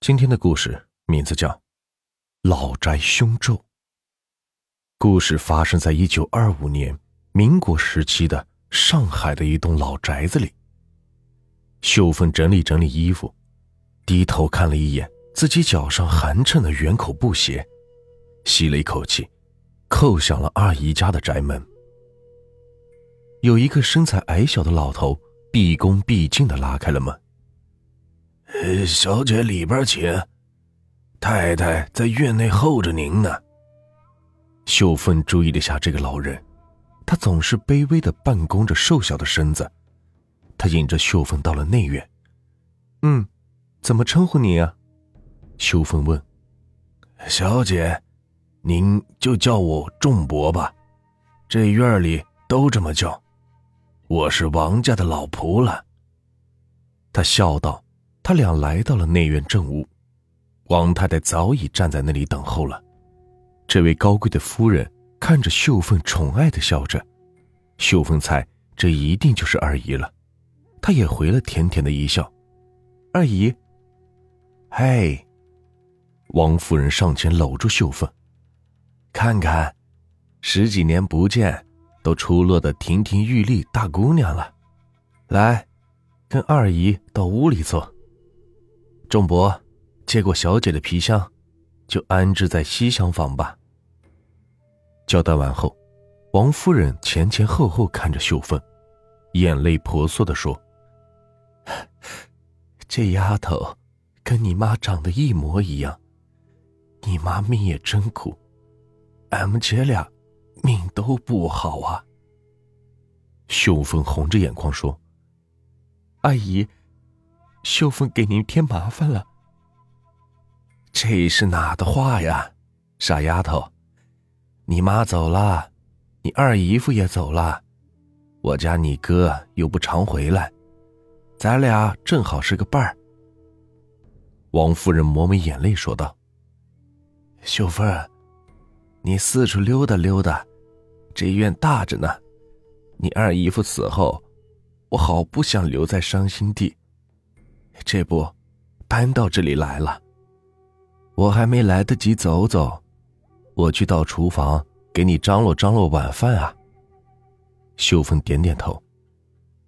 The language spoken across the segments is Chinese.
今天的故事名字叫《老宅凶咒》。故事发生在一九二五年民国时期的上海的一栋老宅子里。秀芬整理整理衣服，低头看了一眼自己脚上寒碜的圆口布鞋，吸了一口气，叩响了二姨家的宅门。有一个身材矮小的老头毕恭毕敬的拉开了门。呃，小姐里边请，太太在院内候着您呢。秀芬注意了下这个老人，他总是卑微的半弓着瘦小的身子。他引着秀芬到了内院。嗯，怎么称呼你啊？秀芬问。小姐，您就叫我仲伯吧，这院里都这么叫。我是王家的老仆了。他笑道。他俩来到了内院正屋，王太太早已站在那里等候了。这位高贵的夫人看着秀凤，宠爱的笑着。秀凤猜这一定就是二姨了，她也回了甜甜的一笑：“二姨。”嘿，王夫人上前搂住秀凤，看看，十几年不见，都出落的亭亭玉立大姑娘了。来，跟二姨到屋里坐。仲伯，接过小姐的皮箱，就安置在西厢房吧。交代完后，王夫人前前后后看着秀芬，眼泪婆娑的说：“这丫头跟你妈长得一模一样，你妈命也真苦，俺们姐俩命都不好啊。”秀芬红着眼眶说：“阿姨。”秀芬给您添麻烦了。这是哪的话呀，傻丫头！你妈走了，你二姨夫也走了，我家你哥又不常回来，咱俩正好是个伴儿。王夫人抹抹眼泪说道：“秀芬，你四处溜达溜达，这院大着呢。你二姨夫死后，我好不想留在伤心地。”这不，搬到这里来了。我还没来得及走走，我去到厨房给你张罗张罗晚饭啊。秀芬点点头。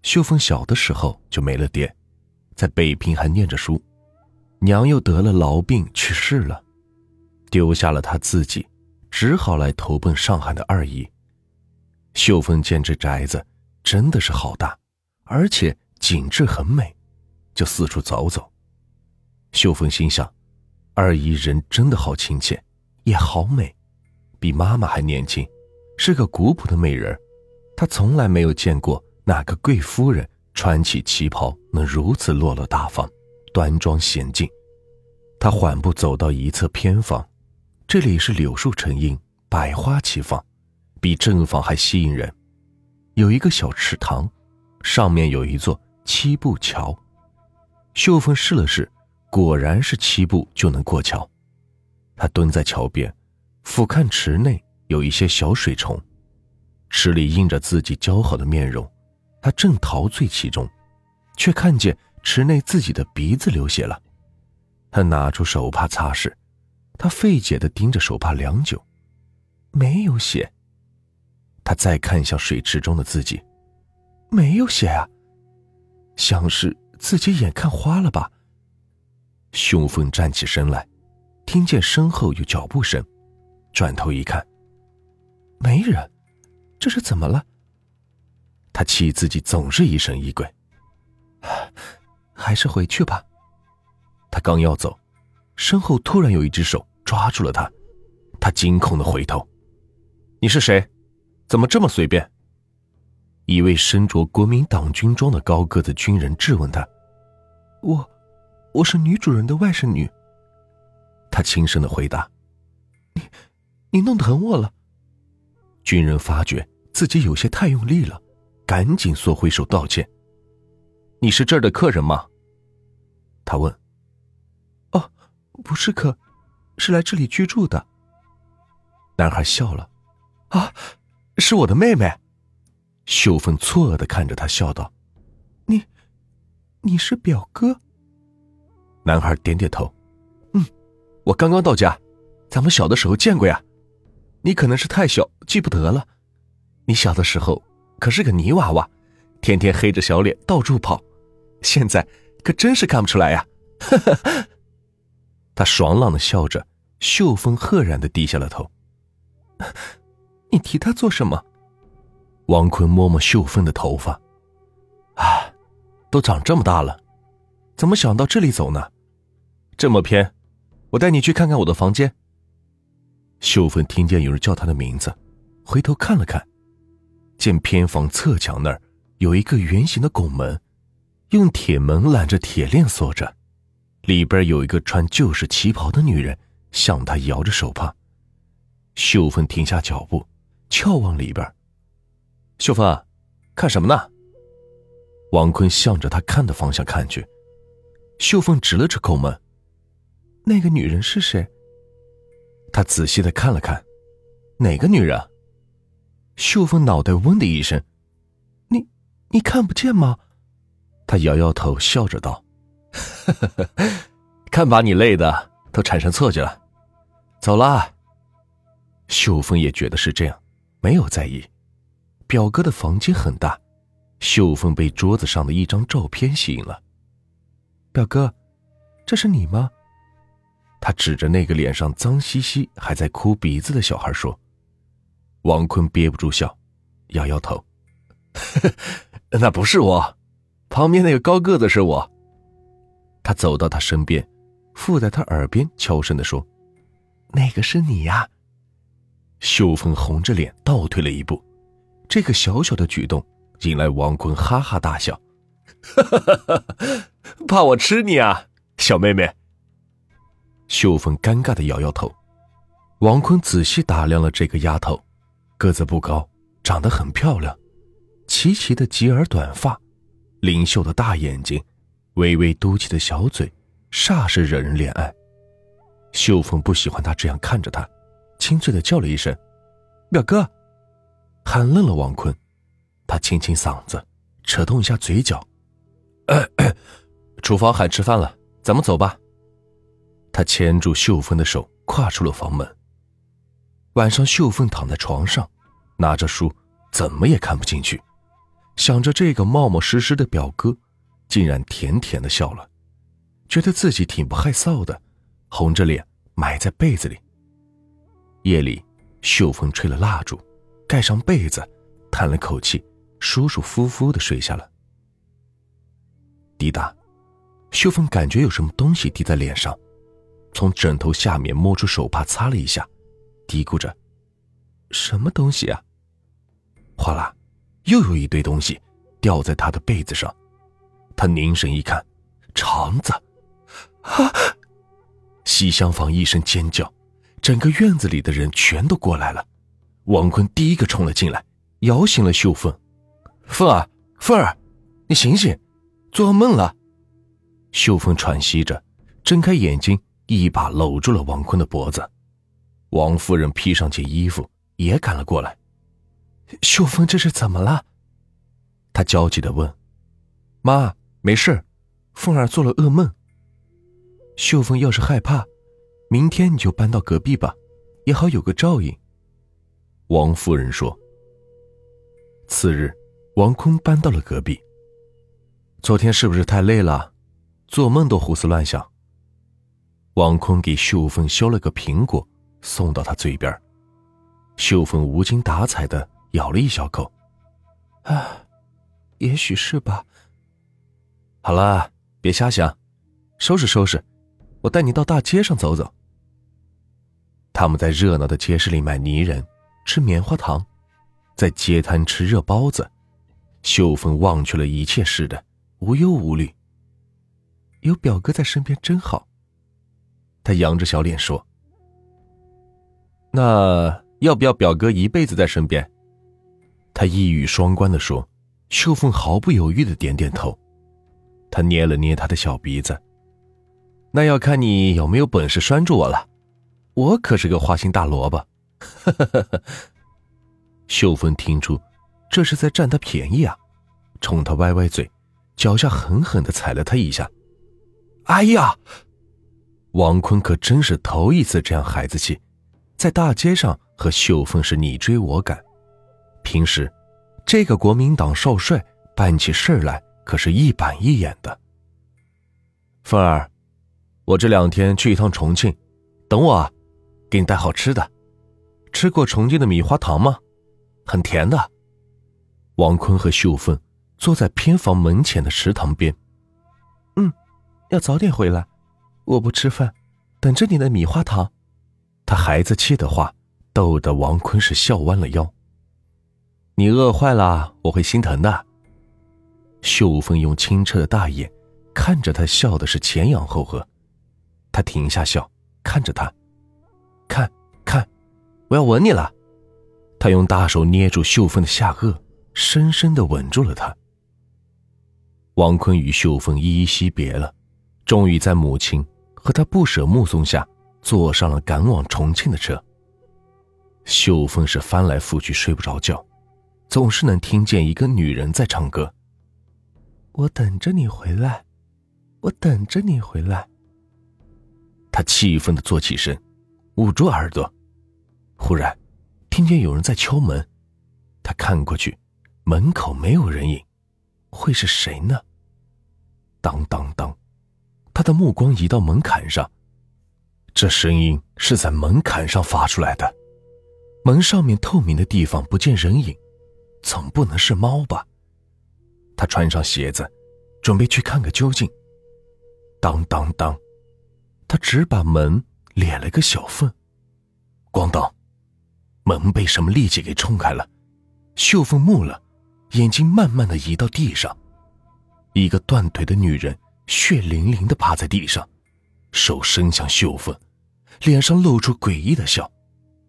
秀芬小的时候就没了爹，在北平还念着书，娘又得了痨病去世了，丢下了她自己，只好来投奔上海的二姨。秀芬见这宅子真的是好大，而且景致很美。就四处走走。秀芬心想，二姨人真的好亲切，也好美，比妈妈还年轻，是个古朴的美人。她从来没有见过哪个贵夫人穿起旗袍能如此落落大方、端庄娴静。她缓步走到一侧偏房，这里是柳树成荫，百花齐放，比正房还吸引人。有一个小池塘，上面有一座七步桥。秀凤试了试，果然是七步就能过桥。她蹲在桥边，俯瞰池内有一些小水虫，池里映着自己姣好的面容。他正陶醉其中，却看见池内自己的鼻子流血了。他拿出手帕擦拭，他费解地盯着手帕良久，没有血。他再看向水池中的自己，没有血啊，像是……自己眼看花了吧？秀凤站起身来，听见身后有脚步声，转头一看，没人，这是怎么了？他气自己总是疑神疑鬼，还是回去吧。他刚要走，身后突然有一只手抓住了他，他惊恐的回头：“你是谁？怎么这么随便？”一位身着国民党军装的高个子军人质问他：“我，我是女主人的外甥女。”他轻声的回答：“你，你弄疼我了。”军人发觉自己有些太用力了，赶紧缩回手道歉：“你是这儿的客人吗？”他问。“哦，不是客，是来这里居住的。”男孩笑了：“啊，是我的妹妹。”秀芬错愕的看着他，笑道：“你，你是表哥？”男孩点点头：“嗯我刚刚到家，咱们小的时候见过呀。你可能是太小记不得了。你小的时候可是个泥娃娃，天天黑着小脸到处跑，现在可真是看不出来呀。他爽朗的笑着，秀芬赫然的低下了头。你提他做什么？王坤摸摸秀芬的头发，啊，都长这么大了，怎么想到这里走呢？这么偏，我带你去看看我的房间。秀芬听见有人叫她的名字，回头看了看，见偏房侧墙那儿有一个圆形的拱门，用铁门拦着铁链锁着，里边有一个穿旧式旗袍的女人向她摇着手帕。秀芬停下脚步，眺望里边。秀芬，看什么呢？王坤向着他看的方向看去，秀凤指了指口门。那个女人是谁？他仔细的看了看，哪个女人？秀凤脑袋嗡的一声：“你，你看不见吗？”他摇摇头，笑着道：“ 看把你累的，都产生错觉了。走了。”秀芬也觉得是这样，没有在意。表哥的房间很大，秀芬被桌子上的一张照片吸引了。表哥，这是你吗？他指着那个脸上脏兮兮、还在哭鼻子的小孩说：“王坤憋不住笑，摇摇头，那不是我，旁边那个高个子是我。”他走到他身边，附在他耳边悄声的说：“那个是你呀。”秀芬红着脸倒退了一步，这个小小的举动引来王坤哈哈大笑：“ 怕我吃你啊，小妹妹。”秀芬尴尬的摇摇头，王坤仔细打量了这个丫头，个子不高，长得很漂亮，齐齐的及耳短发，灵秀的大眼睛，微微嘟起的小嘴，煞是惹人怜爱。秀凤不喜欢他这样看着她，清脆的叫了一声：“表哥。”喊愣了王坤，他清清嗓子，扯动一下嘴角：“ 厨房喊吃饭了，咱们走吧。”他牵住秀芬的手，跨出了房门。晚上，秀芬躺在床上，拿着书，怎么也看不进去，想着这个冒冒失失的表哥，竟然甜甜的笑了，觉得自己挺不害臊的，红着脸埋在被子里。夜里，秀芬吹了蜡烛，盖上被子，叹了口气，舒舒服服的睡下了。滴答，秀芬感觉有什么东西滴在脸上。从枕头下面摸出手帕擦了一下，嘀咕着：“什么东西啊？”哗啦，又有一堆东西掉在他的被子上。他凝神一看，肠子！啊！西厢房一声尖叫，整个院子里的人全都过来了。王坤第一个冲了进来，摇醒了秀凤：“凤儿，凤儿，你醒醒，做噩梦了。”秀凤喘息着，睁开眼睛。一把搂住了王坤的脖子，王夫人披上件衣服也赶了过来。秀芬这是怎么了？她焦急的问。妈，没事，凤儿做了噩梦。秀芬要是害怕，明天你就搬到隔壁吧，也好有个照应。王夫人说。次日，王坤搬到了隔壁。昨天是不是太累了，做梦都胡思乱想？王坤给秀芬削了个苹果，送到她嘴边。秀芬无精打采的咬了一小口，啊，也许是吧。好了，别瞎想，收拾收拾，我带你到大街上走走。他们在热闹的街市里买泥人，吃棉花糖，在街摊吃热包子。秀凤忘却了一切似的，无忧无虑。有表哥在身边真好。他扬着小脸说：“那要不要表哥一辈子在身边？”他一语双关的说。秀凤毫不犹豫的点点头。他捏了捏他的小鼻子：“那要看你有没有本事拴住我了，我可是个花心大萝卜。” 秀芬听出这是在占他便宜啊，冲他歪歪嘴，脚下狠狠的踩了他一下。“哎呀！”王坤可真是头一次这样孩子气，在大街上和秀凤是你追我赶。平时，这个国民党少帅办起事来可是一板一眼的。凤儿，我这两天去一趟重庆，等我啊，给你带好吃的。吃过重庆的米花糖吗？很甜的。王坤和秀凤坐在偏房门前的池塘边。嗯，要早点回来。我不吃饭，等着你的米花糖。他孩子气的话，逗得王坤是笑弯了腰。你饿坏了，我会心疼的。秀凤用清澈的大眼看着他，笑的是前仰后合。他停下笑，看着他，看，看，我要吻你了。他用大手捏住秀凤的下颚，深深的吻住了她。王坤与秀凤依依惜别了，终于在母亲和他不舍目送下，坐上了赶往重庆的车。秀凤是翻来覆去睡不着觉。总是能听见一个女人在唱歌。我等着你回来，我等着你回来。他气愤的坐起身，捂住耳朵。忽然，听见有人在敲门。他看过去，门口没有人影，会是谁呢？当当当，他的目光移到门槛上，这声音是在门槛上发出来的。门上面透明的地方不见人影。总不能是猫吧？他穿上鞋子，准备去看个究竟。当当当，他只把门裂了个小缝。咣当，门被什么力气给冲开了。秀凤木了，眼睛慢慢的移到地上。一个断腿的女人血淋淋的趴在地上，手伸向秀凤，脸上露出诡异的笑，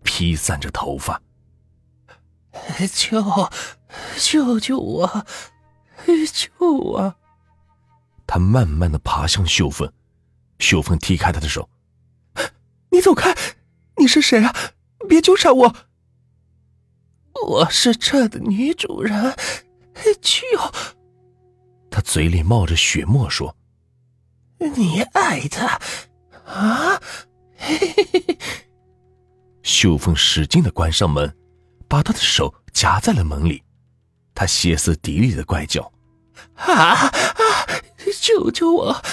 披散着头发。救！救救我！救我！他慢慢的爬向秀凤，秀凤踢开他的手：“你走开！你是谁啊？别纠缠我！我是这的女主人。”救！他嘴里冒着血沫说：“你爱他啊？”嘿嘿嘿。秀凤使劲的关上门。把他的手夹在了门里，他歇斯底里的怪叫：“啊啊！救救我！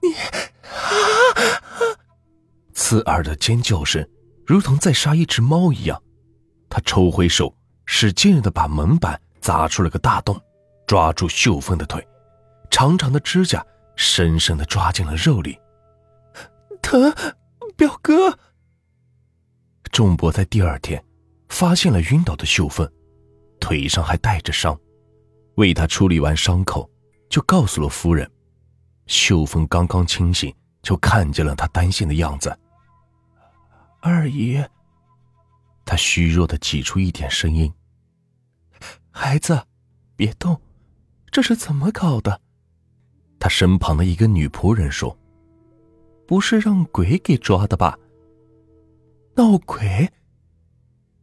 你啊！”刺耳的尖叫声如同在杀一只猫一样。他抽回手，使劲的把门板砸出了个大洞，抓住秀凤的腿，长长的指甲深深的抓进了肉里。疼，表哥。仲博在第二天。发现了晕倒的秀凤，腿上还带着伤，为他处理完伤口，就告诉了夫人。秀凤刚刚清醒，就看见了他担心的样子。二姨，他虚弱的挤出一点声音：“孩子，别动，这是怎么搞的？”他身旁的一个女仆人说：“不是让鬼给抓的吧？闹鬼？”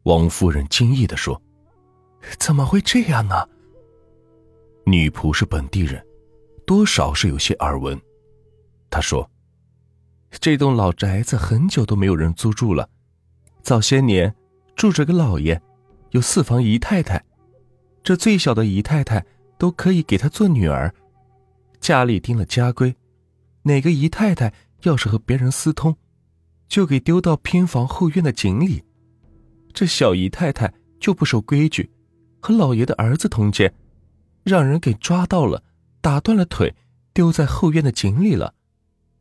王夫人惊异的说：“怎么会这样呢？”女仆是本地人，多少是有些耳闻。她说：“这栋老宅子很久都没有人租住了，早些年住着个老爷，有四房姨太太，这最小的姨太太都可以给他做女儿。家里定了家规，哪个姨太太要是和别人私通，就给丢到偏房后院的井里。”这小姨太太就不守规矩，和老爷的儿子通奸，让人给抓到了，打断了腿，丢在后院的井里了。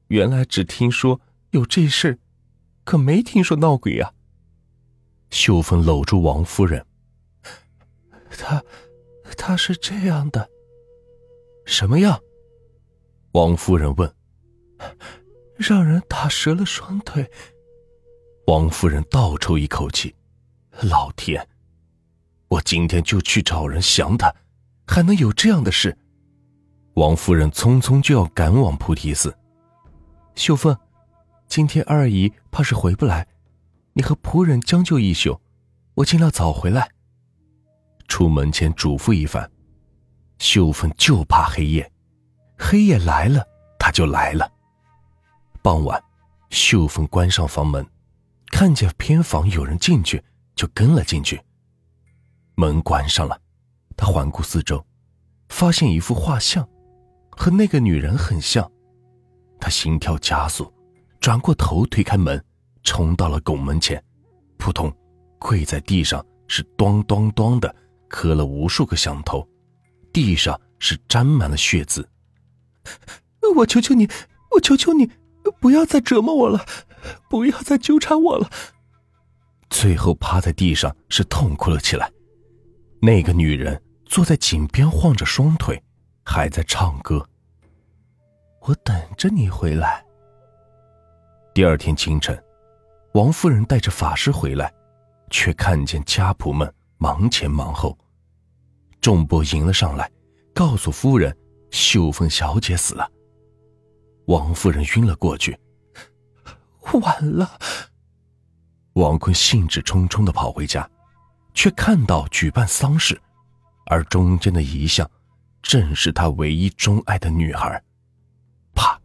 原来只听说有这事，可没听说闹鬼啊。秀芬搂住王夫人，他，他是这样的，什么样？王夫人问。让人打折了双腿。王夫人倒抽一口气。老天，我今天就去找人降他，还能有这样的事？王夫人匆匆就要赶往菩提寺。秀凤，今天二姨怕是回不来，你和仆人将就一宿，我尽量早回来。出门前嘱咐一番。秀凤就怕黑夜，黑夜来了，他就来了。傍晚，秀芬关上房门，看见偏房有人进去，就跟了进去。门关上了，他环顾四周，发现一幅画像，和那个女人很像。他心跳加速，转过头推开门，冲到了拱门前，扑通，跪在地上，是咚咚咚的磕了无数个响头，地上是沾满了血渍。我求求你，我求求你，不要再折磨我了，不要再纠缠我了。最后趴在地上是痛哭了起来。那个女人坐在井边晃着双腿，还在唱歌。我等着你回来。第二天清晨，王夫人带着法师回来，却看见家仆们忙前忙后。仲波迎了上来，告诉夫人，秀凤小姐死了。王夫人晕了过去。晚了。王坤兴致冲冲的跑回家。却看到举办丧事，而中间的遗像，正是他唯一钟爱的女孩。啪，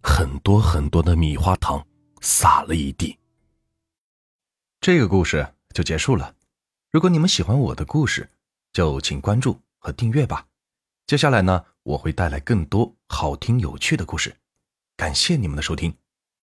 很多很多的米花糖洒了一地。这个故事就结束了。如果你们喜欢我的故事，就请关注和订阅吧。接下来呢，我会带来更多好听有趣的故事。感谢你们的收听。